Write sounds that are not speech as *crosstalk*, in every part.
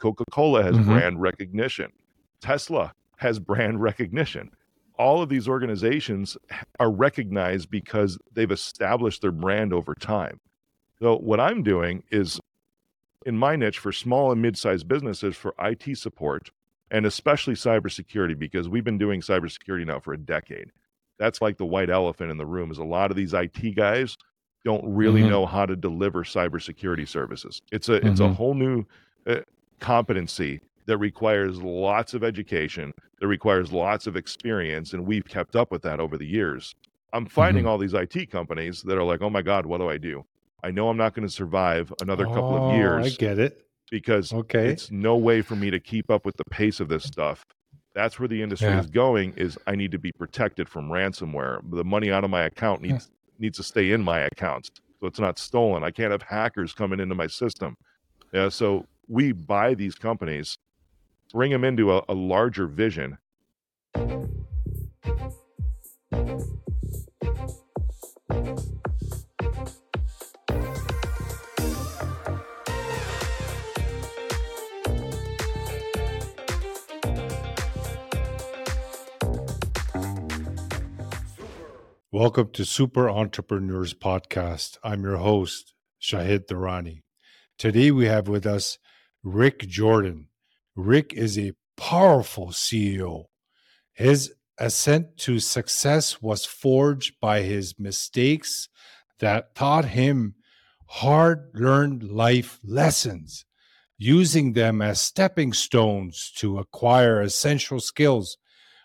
Coca-Cola has mm-hmm. brand recognition. Tesla has brand recognition. All of these organizations are recognized because they've established their brand over time. So what I'm doing is in my niche for small and mid-sized businesses for IT support and especially cybersecurity because we've been doing cybersecurity now for a decade. That's like the white elephant in the room is a lot of these IT guys don't really mm-hmm. know how to deliver cybersecurity services. It's a mm-hmm. it's a mm-hmm. whole new uh, competency that requires lots of education, that requires lots of experience and we've kept up with that over the years. I'm finding mm-hmm. all these IT companies that are like, "Oh my god, what do I do?" I know I'm not going to survive another oh, couple of oh, years. I get it. Because okay. it's no way for me to keep up with the pace of this stuff. That's where the industry yeah. is going is I need to be protected from ransomware. The money out of my account needs needs to stay in my accounts so it's not stolen. I can't have hackers coming into my system. Yeah, so we buy these companies, bring them into a, a larger vision Welcome to Super Entrepreneurs Podcast. I'm your host, Shahid Durrani. Today we have with us Rick Jordan. Rick is a powerful CEO. His ascent to success was forged by his mistakes that taught him hard learned life lessons, using them as stepping stones to acquire essential skills.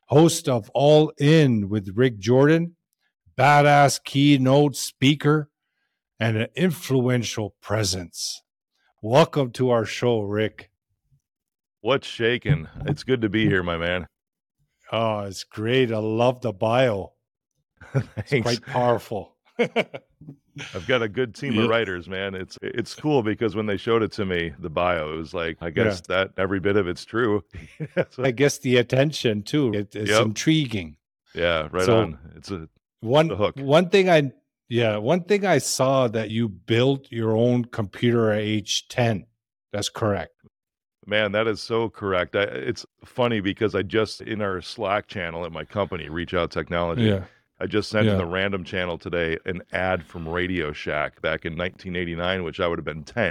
Host of All In with Rick Jordan badass keynote speaker, and an influential presence. Welcome to our show, Rick. What's shaking? It's good to be here, my man. Oh, it's great. I love the bio. *laughs* it's quite powerful. *laughs* I've got a good team of writers, man. It's it's cool because when they showed it to me, the bio, it was like, I guess yeah. that every bit of it's true. so, *laughs* I guess the attention too. It, it's yep. intriguing. Yeah, right so, on. It's a one hook. one thing I yeah, one thing I saw that you built your own computer at age 10. That's correct. Man, that is so correct. I, it's funny because I just in our Slack channel at my company, Reach Out Technology, yeah. I just sent yeah. in the random channel today an ad from Radio Shack back in 1989, which I would have been 10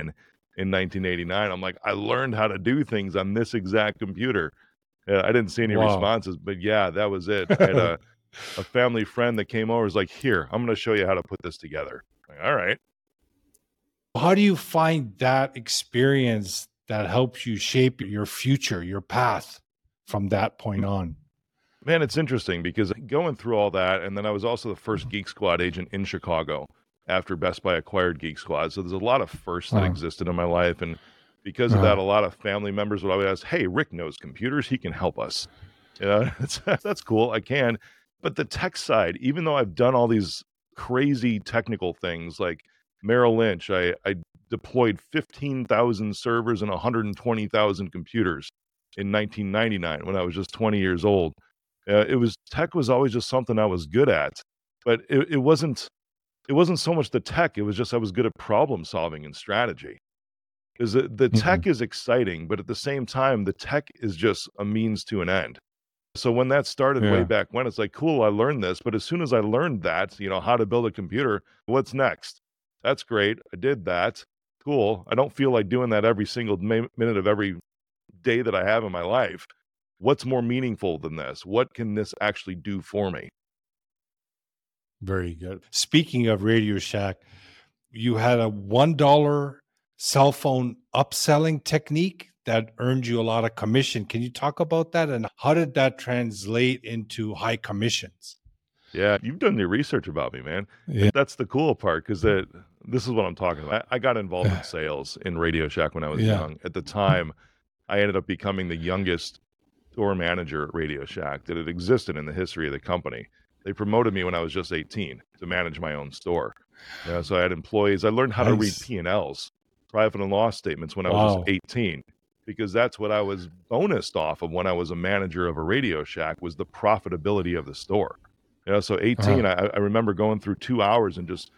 in 1989. I'm like, I learned how to do things on this exact computer. Uh, I didn't see any wow. responses, but yeah, that was it. I had *laughs* a a family friend that came over was like, "Here, I'm going to show you how to put this together." Like, All right. How do you find that experience that helps you shape your future, your path from that point on? Man, it's interesting because going through all that, and then I was also the first Geek Squad agent in Chicago after Best Buy acquired Geek Squad. So there's a lot of firsts that existed in my life, and because of uh-huh. that, a lot of family members would always ask, "Hey, Rick knows computers; he can help us." Yeah, *laughs* that's cool. I can. But the tech side, even though I've done all these crazy technical things like Merrill Lynch, I, I deployed 15,000 servers and 120,000 computers in 1999 when I was just 20 years old. Uh, it was tech was always just something I was good at, but it, it wasn't it wasn't so much the tech. It was just I was good at problem solving and strategy. Is the, the mm-hmm. tech is exciting, but at the same time, the tech is just a means to an end. So when that started yeah. way back when, it's like, cool, I learned this. But as soon as I learned that, you know, how to build a computer, what's next? That's great. I did that. Cool. I don't feel like doing that every single minute of every day that I have in my life. What's more meaningful than this? What can this actually do for me? Very good. Speaking of Radio Shack, you had a $1 cell phone upselling technique that earned you a lot of commission. Can you talk about that and how did that translate into high commissions? Yeah, you've done your research about me, man. Yeah. That's the cool part because that mm. this is what I'm talking about. I, I got involved in *sighs* sales in Radio Shack when I was yeah. young. At the time, I ended up becoming the youngest store manager at Radio Shack that had existed in the history of the company. They promoted me when I was just 18 to manage my own store. You know, so I had employees. I learned how nice. to read P&Ls, profit and loss statements when I was wow. 18 because that's what I was bonused off of when I was a manager of a Radio Shack was the profitability of the store. You know, so 18, uh-huh. I, I remember going through two hours and just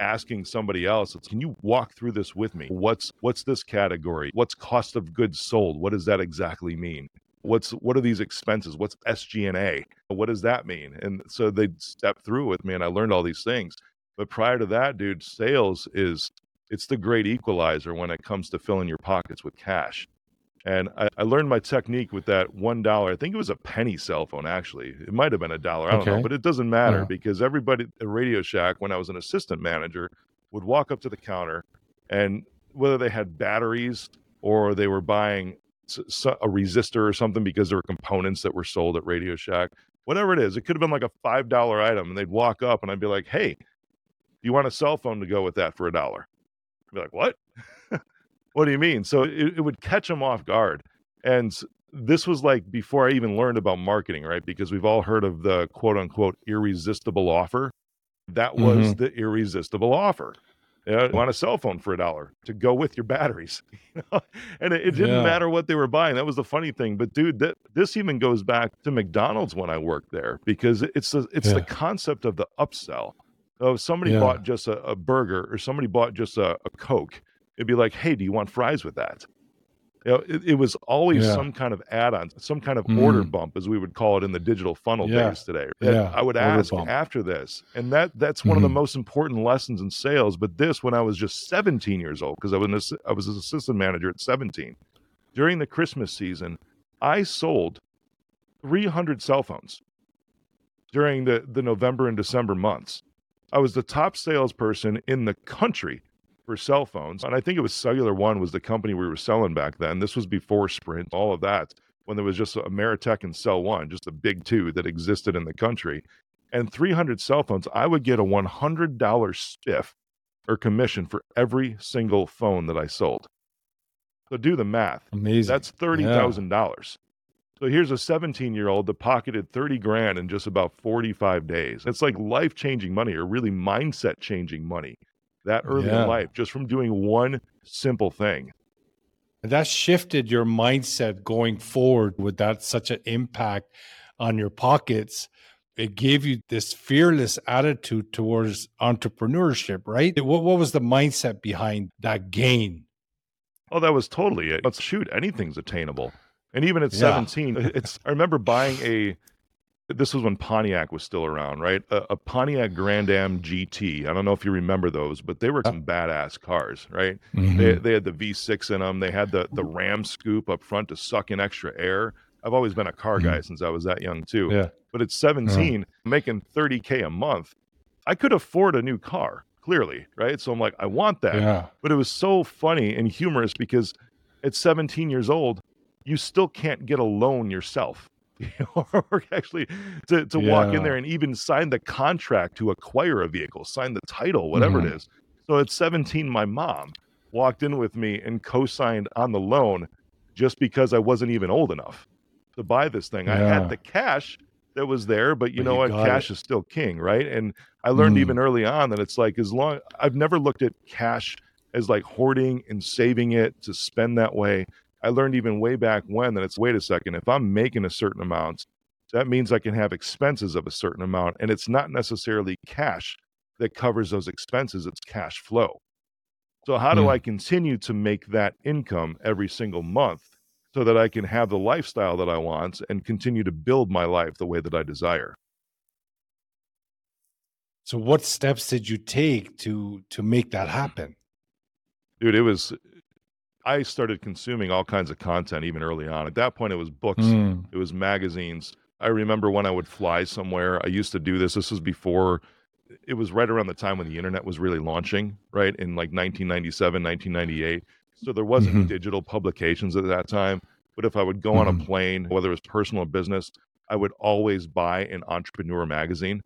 asking somebody else, can you walk through this with me? What's what's this category? What's cost of goods sold? What does that exactly mean? What's what are these expenses? What's SG&A? What does that mean? And so they'd step through with me and I learned all these things. But prior to that, dude, sales is it's the great equalizer when it comes to filling your pockets with cash. And I, I learned my technique with that one dollar. I think it was a penny cell phone, actually. It might have been a dollar. I don't okay. know, but it doesn't matter uh-huh. because everybody at Radio Shack, when I was an assistant manager, would walk up to the counter and whether they had batteries or they were buying a resistor or something because there were components that were sold at Radio Shack, whatever it is, it could have been like a five dollar item, and they'd walk up and I'd be like, "Hey, do you want a cell phone to go with that for a dollar?" Be like, "What?" what do you mean? So it, it would catch them off guard. And this was like before I even learned about marketing, right? Because we've all heard of the quote unquote irresistible offer. That was mm-hmm. the irresistible offer. You, know, want a cell phone for a dollar to go with your batteries, *laughs* you know? and it, it didn't yeah. matter what they were buying. That was the funny thing. But dude, that, this even goes back to McDonald's when I worked there because it's the, it's yeah. the concept of the upsell. If somebody yeah. bought just a, a, burger or somebody bought just a, a Coke, it'd be like, hey, do you want fries with that? You know, it, it was always yeah. some kind of add-on, some kind of mm. order bump, as we would call it in the digital funnel yeah. days today. yeah. I would ask after this, and that that's one mm. of the mm-hmm. most important lessons in sales. But this, when I was just 17 years old, because I was an, I was an assistant manager at 17, during the Christmas season, I sold 300 cell phones during the the November and December months. I was the top salesperson in the country for cell phones. And I think it was Cellular One was the company we were selling back then. This was before Sprint, all of that, when there was just Ameritech and Cell One, just the big two that existed in the country. And 300 cell phones, I would get a $100 spiff or commission for every single phone that I sold. So do the math. Amazing. That's $30,000. So here's a 17 year old that pocketed 30 grand in just about 45 days. It's like life changing money or really mindset changing money that early yeah. in life just from doing one simple thing. And that shifted your mindset going forward with that such an impact on your pockets. It gave you this fearless attitude towards entrepreneurship, right? What, what was the mindset behind that gain? Oh, that was totally it. Let's shoot, anything's attainable. And even at yeah. 17, it's I remember buying a this was when Pontiac was still around, right? A, a, Pontiac Grand Am GT. I don't know if you remember those, but they were some badass cars, right? Mm-hmm. They, they had the V6 in them. They had the the Ram scoop up front to suck in extra air. I've always been a car guy mm-hmm. since I was that young too. Yeah. But at 17, making 30k a month, I could afford a new car, clearly, right? So I'm like, I want that. Yeah. But it was so funny and humorous because at 17 years old, you still can't get a loan yourself *laughs* or actually to, to yeah. walk in there and even sign the contract to acquire a vehicle, sign the title, whatever mm-hmm. it is. So at 17, my mom walked in with me and co-signed on the loan just because I wasn't even old enough to buy this thing. Yeah. I had the cash that was there, but you but know you what? Cash it. is still king, right? And I learned mm. even early on that it's like as long I've never looked at cash as like hoarding and saving it to spend that way. I learned even way back when that it's wait a second, if I'm making a certain amount, that means I can have expenses of a certain amount. And it's not necessarily cash that covers those expenses, it's cash flow. So, how do mm. I continue to make that income every single month so that I can have the lifestyle that I want and continue to build my life the way that I desire? So, what steps did you take to to make that happen? Dude, it was I started consuming all kinds of content even early on. At that point, it was books, mm. it was magazines. I remember when I would fly somewhere, I used to do this. This was before, it was right around the time when the internet was really launching, right? In like 1997, 1998. So there wasn't mm-hmm. digital publications at that time. But if I would go mm-hmm. on a mm-hmm. plane, whether it was personal or business, I would always buy an entrepreneur magazine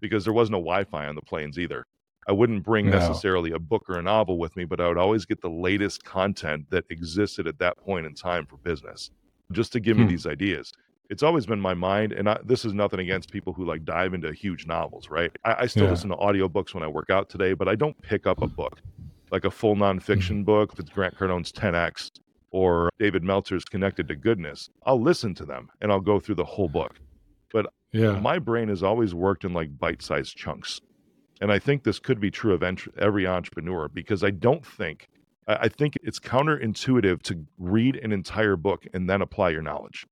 because there wasn't a Wi Fi on the planes either. I wouldn't bring no. necessarily a book or a novel with me, but I would always get the latest content that existed at that point in time for business, just to give hmm. me these ideas. It's always been my mind, and I, this is nothing against people who like dive into huge novels, right? I, I still yeah. listen to audiobooks when I work out today, but I don't pick up a book like a full nonfiction mm-hmm. book. If it's Grant Cardone's 10x or David Meltzer's Connected to Goodness, I'll listen to them and I'll go through the whole book. But yeah. my brain has always worked in like bite-sized chunks And I think this could be true of every entrepreneur because I don't think, I think it's counterintuitive to read an entire book and then apply your knowledge.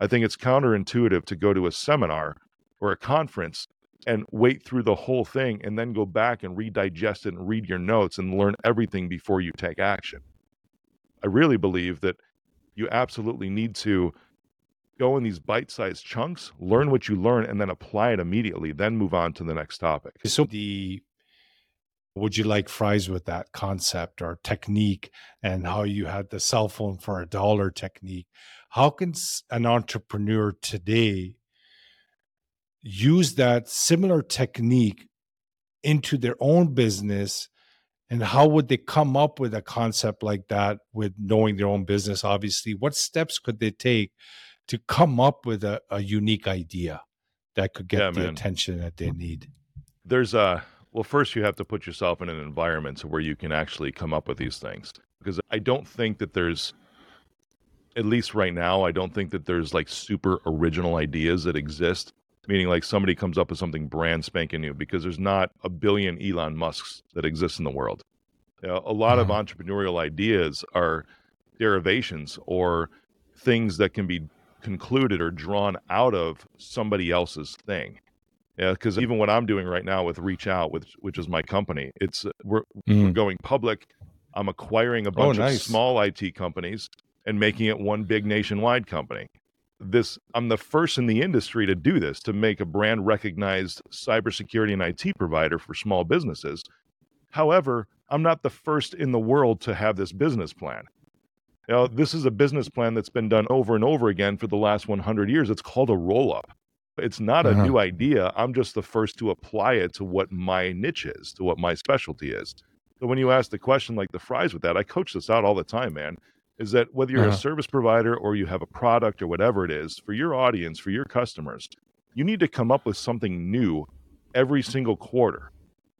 I think it's counterintuitive to go to a seminar or a conference and wait through the whole thing and then go back and redigest it and read your notes and learn everything before you take action. I really believe that you absolutely need to go in these bite-sized chunks, learn what you learn, and then apply it immediately. Then move on to the next topic. So the would you like fries with that concept or technique and how you had the cell phone for a dollar technique how can an entrepreneur today use that similar technique into their own business and how would they come up with a concept like that with knowing their own business obviously what steps could they take to come up with a, a unique idea that could get yeah, the man. attention that they need? There's a well, first you have to put yourself in an environment where you can actually come up with these things. Because I don't think that there's at least right now, I don't think that there's like super original ideas that exist. Meaning, like somebody comes up with something brand spanking new because there's not a billion Elon Musks that exist in the world. You know, a lot mm-hmm. of entrepreneurial ideas are derivations or things that can be concluded or drawn out of somebody else's thing. Yeah, because even what I'm doing right now with Reach Out, which which is my company, it's uh, we're, mm. we're going public. I'm acquiring a oh, bunch oh, nice. of small IT companies and making it one big nationwide company. This I'm the first in the industry to do this to make a brand recognized cybersecurity and IT provider for small businesses. However, I'm not the first in the world to have this business plan. You know, this is a business plan that's been done over and over again for the last 100 years. It's called a roll up. It's not a uh-huh. new idea. I'm just the first to apply it to what my niche is, to what my specialty is. So when you ask the question like the fries with that, I coach this out all the time, man. Is that whether you're uh-huh. a service provider or you have a product or whatever it is, for your audience, for your customers, you need to come up with something new every single quarter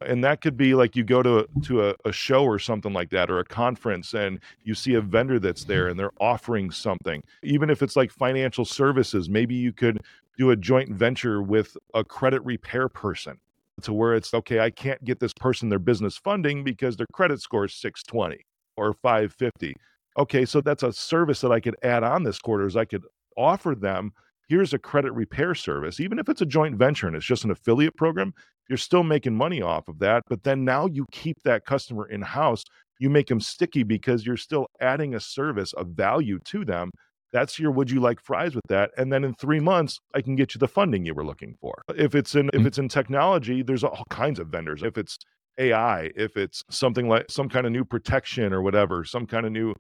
and that could be like you go to to a, a, show or something like that or a conference and you see a vendor that's there and they're offering something. Even if it's like financial services maybe you could do a joint venture with a credit repair person to where it's okay i can't get this person their business funding because their credit score is 620 or 550 okay so that's a service that i could add on this quarter is i could offer them here's a credit repair service. Even if it's a joint venture and it's just an affiliate program you're still making money off of that. But then now you keep that customer in house you make them sticky because you're still adding a service of value to them. That's your would you like fries with that. And then in 3 months I can get you the funding you were looking for. If it's in mm-hmm. if it's in technology there's all kinds of vendors. If it's AI if it's something like some kind of new protection or whatever some kind of new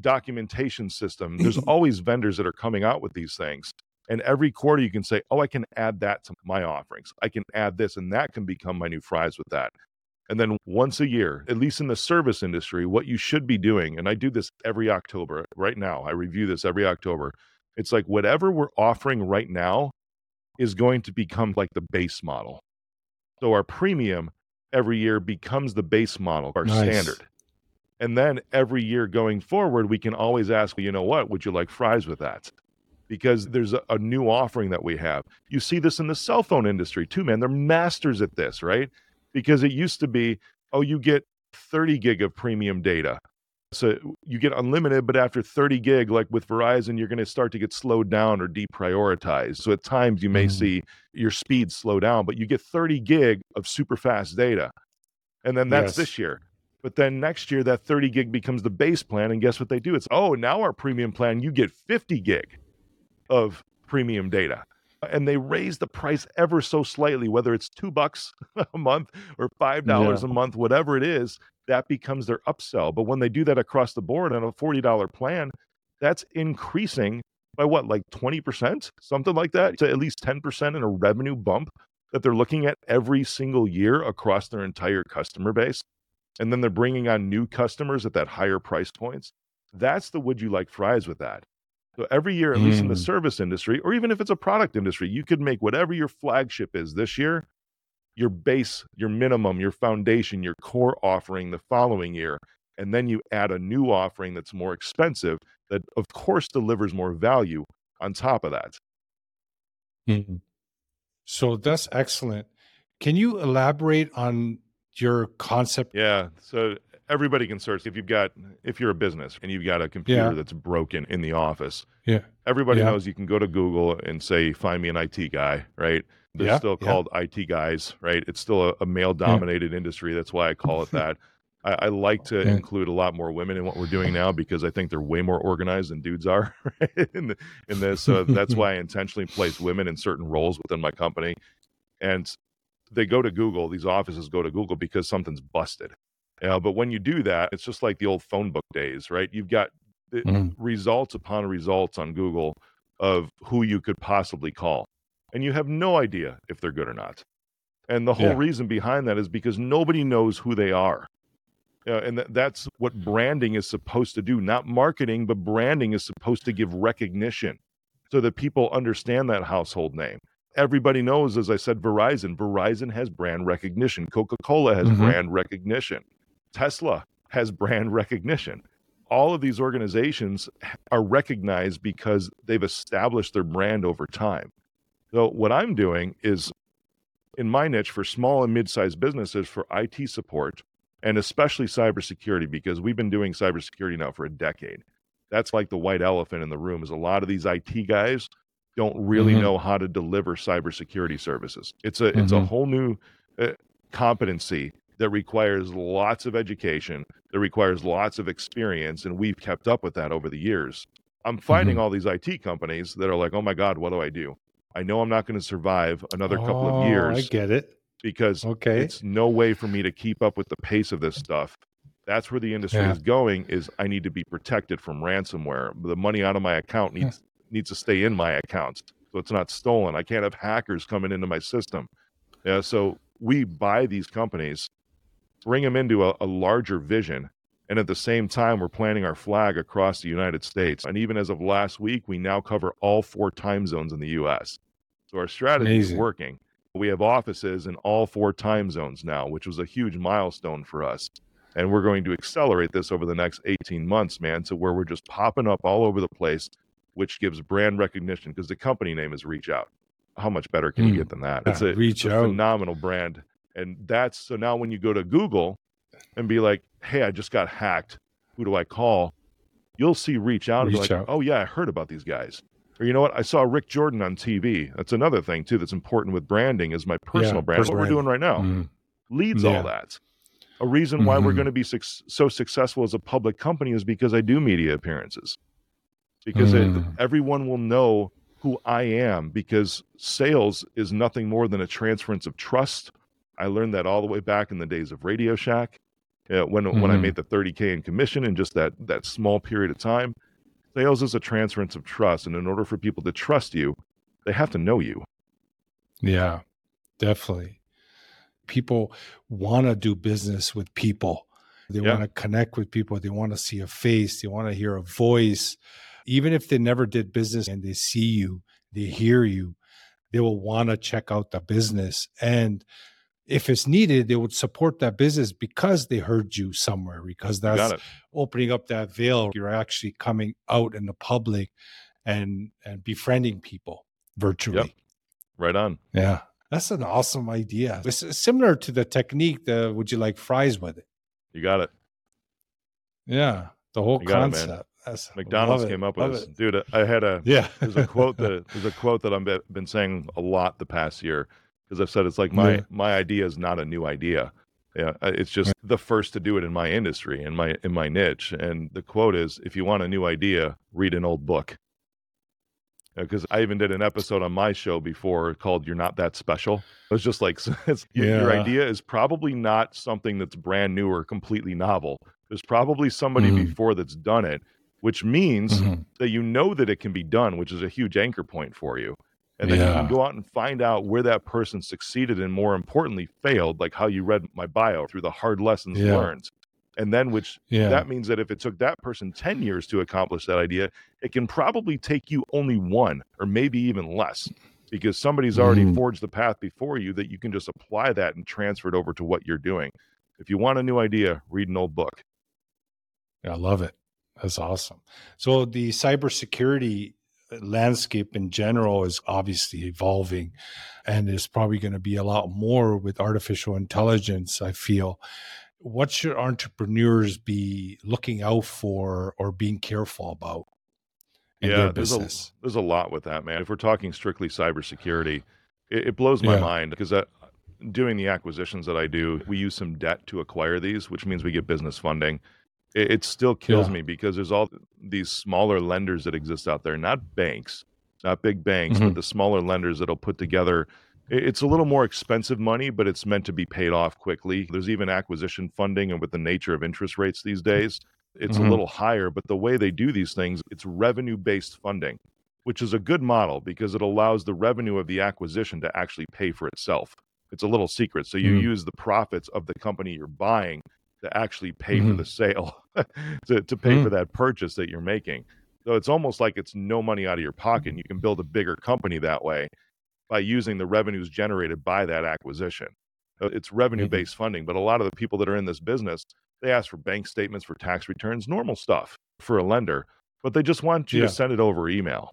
documentation system there's *laughs* always vendors that are coming out with these things and every quarter you can say, oh, I can add that to my offerings. I can add this, and that can become my new fries with that. And then once a year, at least in the service industry, what you should be doing, and I do this every October right now, I review this every October. It's like whatever we're offering right now is going to become like the base model. So our premium every year becomes the base model, our nice. standard. And then every year going forward, we can always ask, well, you know what, would you like fries with that? Because there's a, a, new offering that we have. You see this in the cell phone industry too, man. They're masters at this, right? Because it used to be, oh, you get 30 gig of premium data. So you get unlimited, but after 30 gig, like with Verizon, you're going to start to get slowed down or deprioritized. So at times you may mm. see your speed slow down, but you get 30 gig of super fast data. And then that's yes. this year. But then next year, that 30 gig becomes the base plan. And guess what they do? It's, oh, now our premium plan, you get 50 gig of premium data. And they raise the price ever so slightly whether it's two bucks *laughs* a month or five dollars yeah. a month whatever it is that becomes their upsell. But when they do that across the board on a $40 plan that's increasing by what like 20% something like that to at least 10% in a revenue bump that they're looking at every single year across their entire customer base. And then they're bringing on new customers at that higher price points. That's the would you like fries with that so every year, at mm. least in the mm. service industry, or even if it's a product industry, you could make whatever your flagship is this year, your base, your minimum, your foundation, your core offering the following year. And then you add a new offering that's more expensive that, of course, delivers more value on top of that. Mm. So that's excellent. Can you elaborate on your concept? Yeah. So everybody can search if you've got if you're a business and you've got a computer Yeah. that's broken in the office. Yeah. Everybody Yeah. knows you can go to Google and say, "Find me an IT guy." Right? They're Yeah, still called IT guys. Right? It's still a, a male-dominated industry. That's why I call it that. *laughs* I, I like to include a lot more women in what we're doing now because I think they're way more organized than dudes are *laughs* right? in, the, in this. So that's why I *laughs* intentionally place women in certain roles within my company. And they go to Google, these offices go to Google because something's busted. Know, but when you do that, it's just like the old phone book days, right? You've got Mhm. results upon results on Google of who you could possibly call. And you have no idea if they're good or not. And the whole Yeah. reason behind that is because nobody knows who they are. Uh, and th- that's what branding is supposed to do, not marketing, but branding is supposed to give recognition so that people understand that household name. Everybody knows, as I said, Verizon. Verizon has brand recognition. Coca Cola has Mhm. brand recognition. Tesla has brand recognition. All of these organizations are recognized because they've established their brand over time. So, what I'm doing is in my niche for small and mid sized businesses for IT support and especially cybersecurity, because we've been doing cybersecurity now for a decade. That's like the white elephant in the room is a lot of these IT guys don't really Mhm. know how to deliver cybersecurity services. It's a it's a Mhm. whole new uh, competency that requires lots of education, that requires lots of experience, and we've kept up with that over the years. I'm finding Mhm. all these IT companies that are like, "Oh my God, what do I do? I know I'm not going to survive another couple Oh, of years I get it. because Okay. it's no way for me to keep up with the pace of this stuff. That's where the industry Yeah. is going. Is I need to be protected from ransomware. The money out of my account Yeah. needs needs to stay in my account, so it's not stolen. I can't have hackers coming into my system. Yeah, so we buy these companies, bring them into a, a larger vision, and at the same time, we're planting our flag across the United States. And even as of last week, we now cover all four time zones in the U.S. So our strategy is working. We have offices in all four time zones now, which was a huge milestone for us. And we're going to accelerate this over the next 18 months, man, to where we're just popping up all over the place, which gives brand recognition because the company name is Reach Out. How much better can you Mm. get than that? Yeah, It's a, Reach it's a Out. phenomenal brand. And that's so now when you go to Google and be like, hey, I just got hacked. Who do I call? You'll see Reach Out and be like, Out. oh, yeah, I heard about these guys. Or you know what? I saw Rick Jordan on TV. That's another thing, too, that's important with branding is my personal Yeah, brand. personal what we're doing right now Mhm. leads Yeah. all that. A reason why we're Mhm. going to be suc so successful as a public company is because I do media appearances. Because it- Mm. everyone will know who I am because sales is nothing more than a transference of trust. I learned that all the way back in the days of Radio Shack. uh, when when I Mhm. made the 30k in commission in just that that small period of time, sales is a transference of trust, and in order for people to trust you, they have to know you. Yeah, definitely. People want to do business with people. They Yeah. want to connect with people. They want to see a face. They want to hear a voice. Even if they never did business and they see you, they hear you, they will want to check out the business. And if it's needed, they would support that business because they heard you somewhere, because that's it. opening up that veil. You're actually coming out in the public and and befriending people virtually. Yep. Right on. Yeah, that's an awesome idea. It's similar to the technique. The would you like fries with it? You got it. Yeah, the whole it, concept. That's, McDonald's it, came up with this. it. Dude, I had a Yeah, there's a quote *laughs* that there's a quote that I've been saying a lot the past year because I've said it's like my Yeah. my idea is not a new idea. Yeah, uh, it's just the first to do it in my industry in my in my niche. And the quote is, "If you want a new idea, read an old book." Because I even did an episode on my show before called "You're Not That Special." It was just like *laughs* it's, your, idea is probably not something that's brand new or completely novel. There's probably somebody Mhm. before that's done it, which means Mhm. that you know that it can be done, which is a huge anchor point for you. And then you can go out and find out where that person succeeded and more importantly failed, like how you read my bio through the hard lessons Yeah. learned. And then which yeah, that means that if it took that person 10 years to accomplish that idea, it can probably take you only one or maybe even less because somebody's already Mhm. forged the path before you that you can just apply that and transfer it over to what you're doing. If you want a new idea, read an old book. I love it. That's awesome. So the cybersecurity landscape in general is obviously evolving and there's probably going to be a lot more with artificial intelligence i feel. What should entrepreneurs be looking out for or being careful about yeah there's a, there's a lot with that man. If we're talking strictly cybersecurity it, it blows my yeah. mind because uh, doing the acquisitions that i do we use some debt to acquire these which means we get business funding it, it still kills yeah. me because there's all these smaller lenders that exist out there, not banks, not big banks, mm-hmm. but the smaller lenders that'll put together. It's a little more expensive money, but it's meant to be paid off quickly. There's even acquisition funding, and with the nature of interest rates these days, it's mm-hmm. a little higher. But the way they do these things, it's revenue based funding, which is a good model because it allows the revenue of the acquisition to actually pay for itself. It's a little secret. So you mm-hmm. use the profits of the company you're buying to actually pay mm-hmm. for the sale, *laughs* to, to pay mm-hmm. for that purchase that you're making. So it's almost like it's no money out of your pocket. And you can build a bigger company that way by using the revenues generated by that acquisition. It's revenue based mm-hmm. funding. But a lot of the people that are in this business, they ask for bank statements, for tax returns, normal stuff for a lender, but they just want you yeah. to send it over email.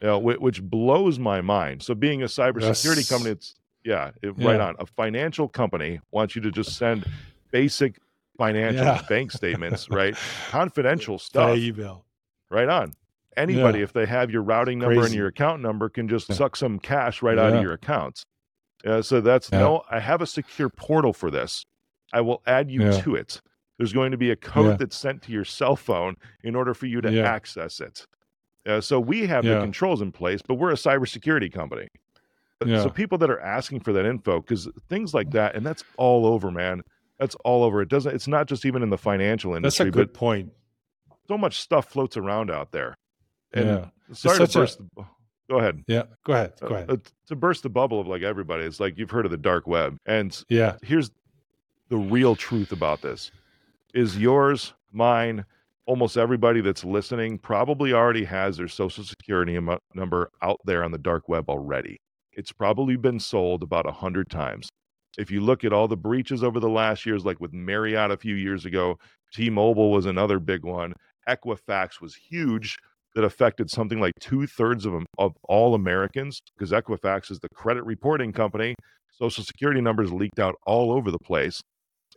You know, which blows my mind. So being a cybersecurity yes. company, it's yeah, it, yeah, right on. A financial company wants you to just send basic financial yeah. bank statements, *laughs* right? Confidential stuff. email. Right on. Anybody, yeah. if they have your routing number Crazy. and your account number, can just yeah. suck some cash right out of your accounts. Uh, so that's no, I have a secure portal for this. I will add you to it. There's going to be a code that's sent to your cell phone in order for you to access it. Uh, so we have the controls in place, but we're a cybersecurity company. So people that are asking for that info, because things like that, and that's all over, man. That's all over. It doesn't. It's not just even in the financial industry. That's a good point. So much stuff floats around out there. And yeah. sorry to burst. A, go ahead. Yeah. Go ahead. Go ahead. Uh, to burst the bubble of like everybody, it's like you've heard of the dark web, and yeah, here's the real truth about this: is yours, mine, almost everybody that's listening probably already has their social security number out there on the dark web already. It's probably been sold about a hundred times. If you look at all the breaches over the last years, like with Marriott a few years ago, T Mobile was another big one. Equifax was huge that affected something like two thirds of, um, of all Americans because Equifax is the credit reporting company. Social security numbers leaked out all over the place.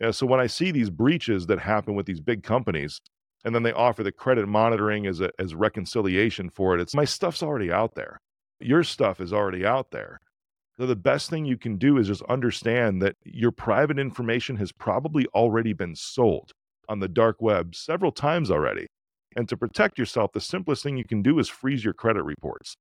Yeah, so when I see these breaches that happen with these big companies, and then they offer the credit monitoring as a, as reconciliation for it, it's my stuff's already out there. Your stuff is already out there. So the best thing you can do is just understand that your private information has probably already been sold on the dark web several times already. And to protect yourself, the simplest thing you can do is freeze your credit reports.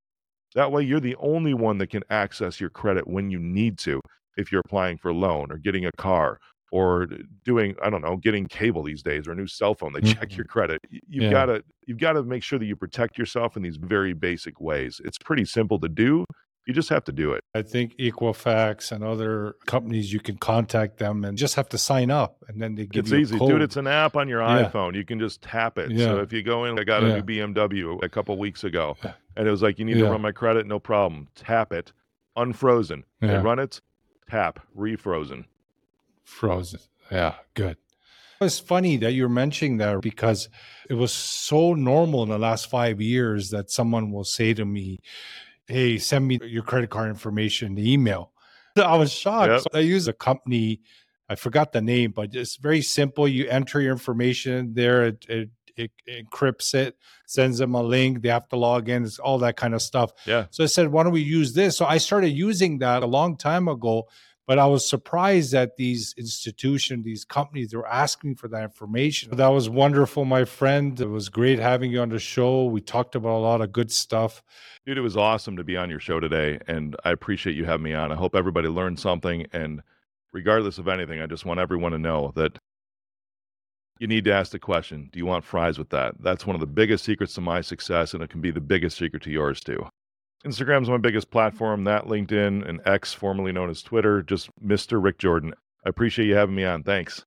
That way, you're the only one that can access your credit when you need to if you're applying for a loan or getting a car or doing i don't know getting cable these days or a new cell phone they check your mm-hmm. credit you've yeah. got to you've got to make sure that you protect yourself in these very basic ways it's pretty simple to do you just have to do it. I think Equifax and other companies, you can contact them and just have to sign up, and then they give it's you. It's easy, dude. It's an app on your yeah. iPhone. You can just tap it. Yeah. So if you go in, I got yeah. a new BMW a couple weeks ago, and it was like, you need to run my credit, no problem. Tap it, unfrozen. Yeah. And run it, tap, refrozen. Frozen. Yeah, good. It's funny that you're mentioning that because it was so normal in the last five years that someone will say to me, hey, send me your credit card information, the email. I was shocked. Yep. So I use a company, I forgot the name, but it's very simple. You enter your information there, it, it, it encrypts it, sends them a link. They have to log in, it's all that kind of stuff. Yeah. So I said, why don't we use this? So I started using that a long time ago but I was surprised that these institutions, these companies, were asking for that information. That was wonderful, my friend. It was great having you on the show. We talked about a lot of good stuff. Dude, it was awesome to be on your show today. And I appreciate you having me on. I hope everybody learned something. And regardless of anything, I just want everyone to know that you need to ask the question Do you want fries with that? That's one of the biggest secrets to my success, and it can be the biggest secret to yours too. Instagram's my biggest platform, that LinkedIn and X, formerly known as Twitter, just Mr. Rick Jordan. I appreciate you having me on. Thanks.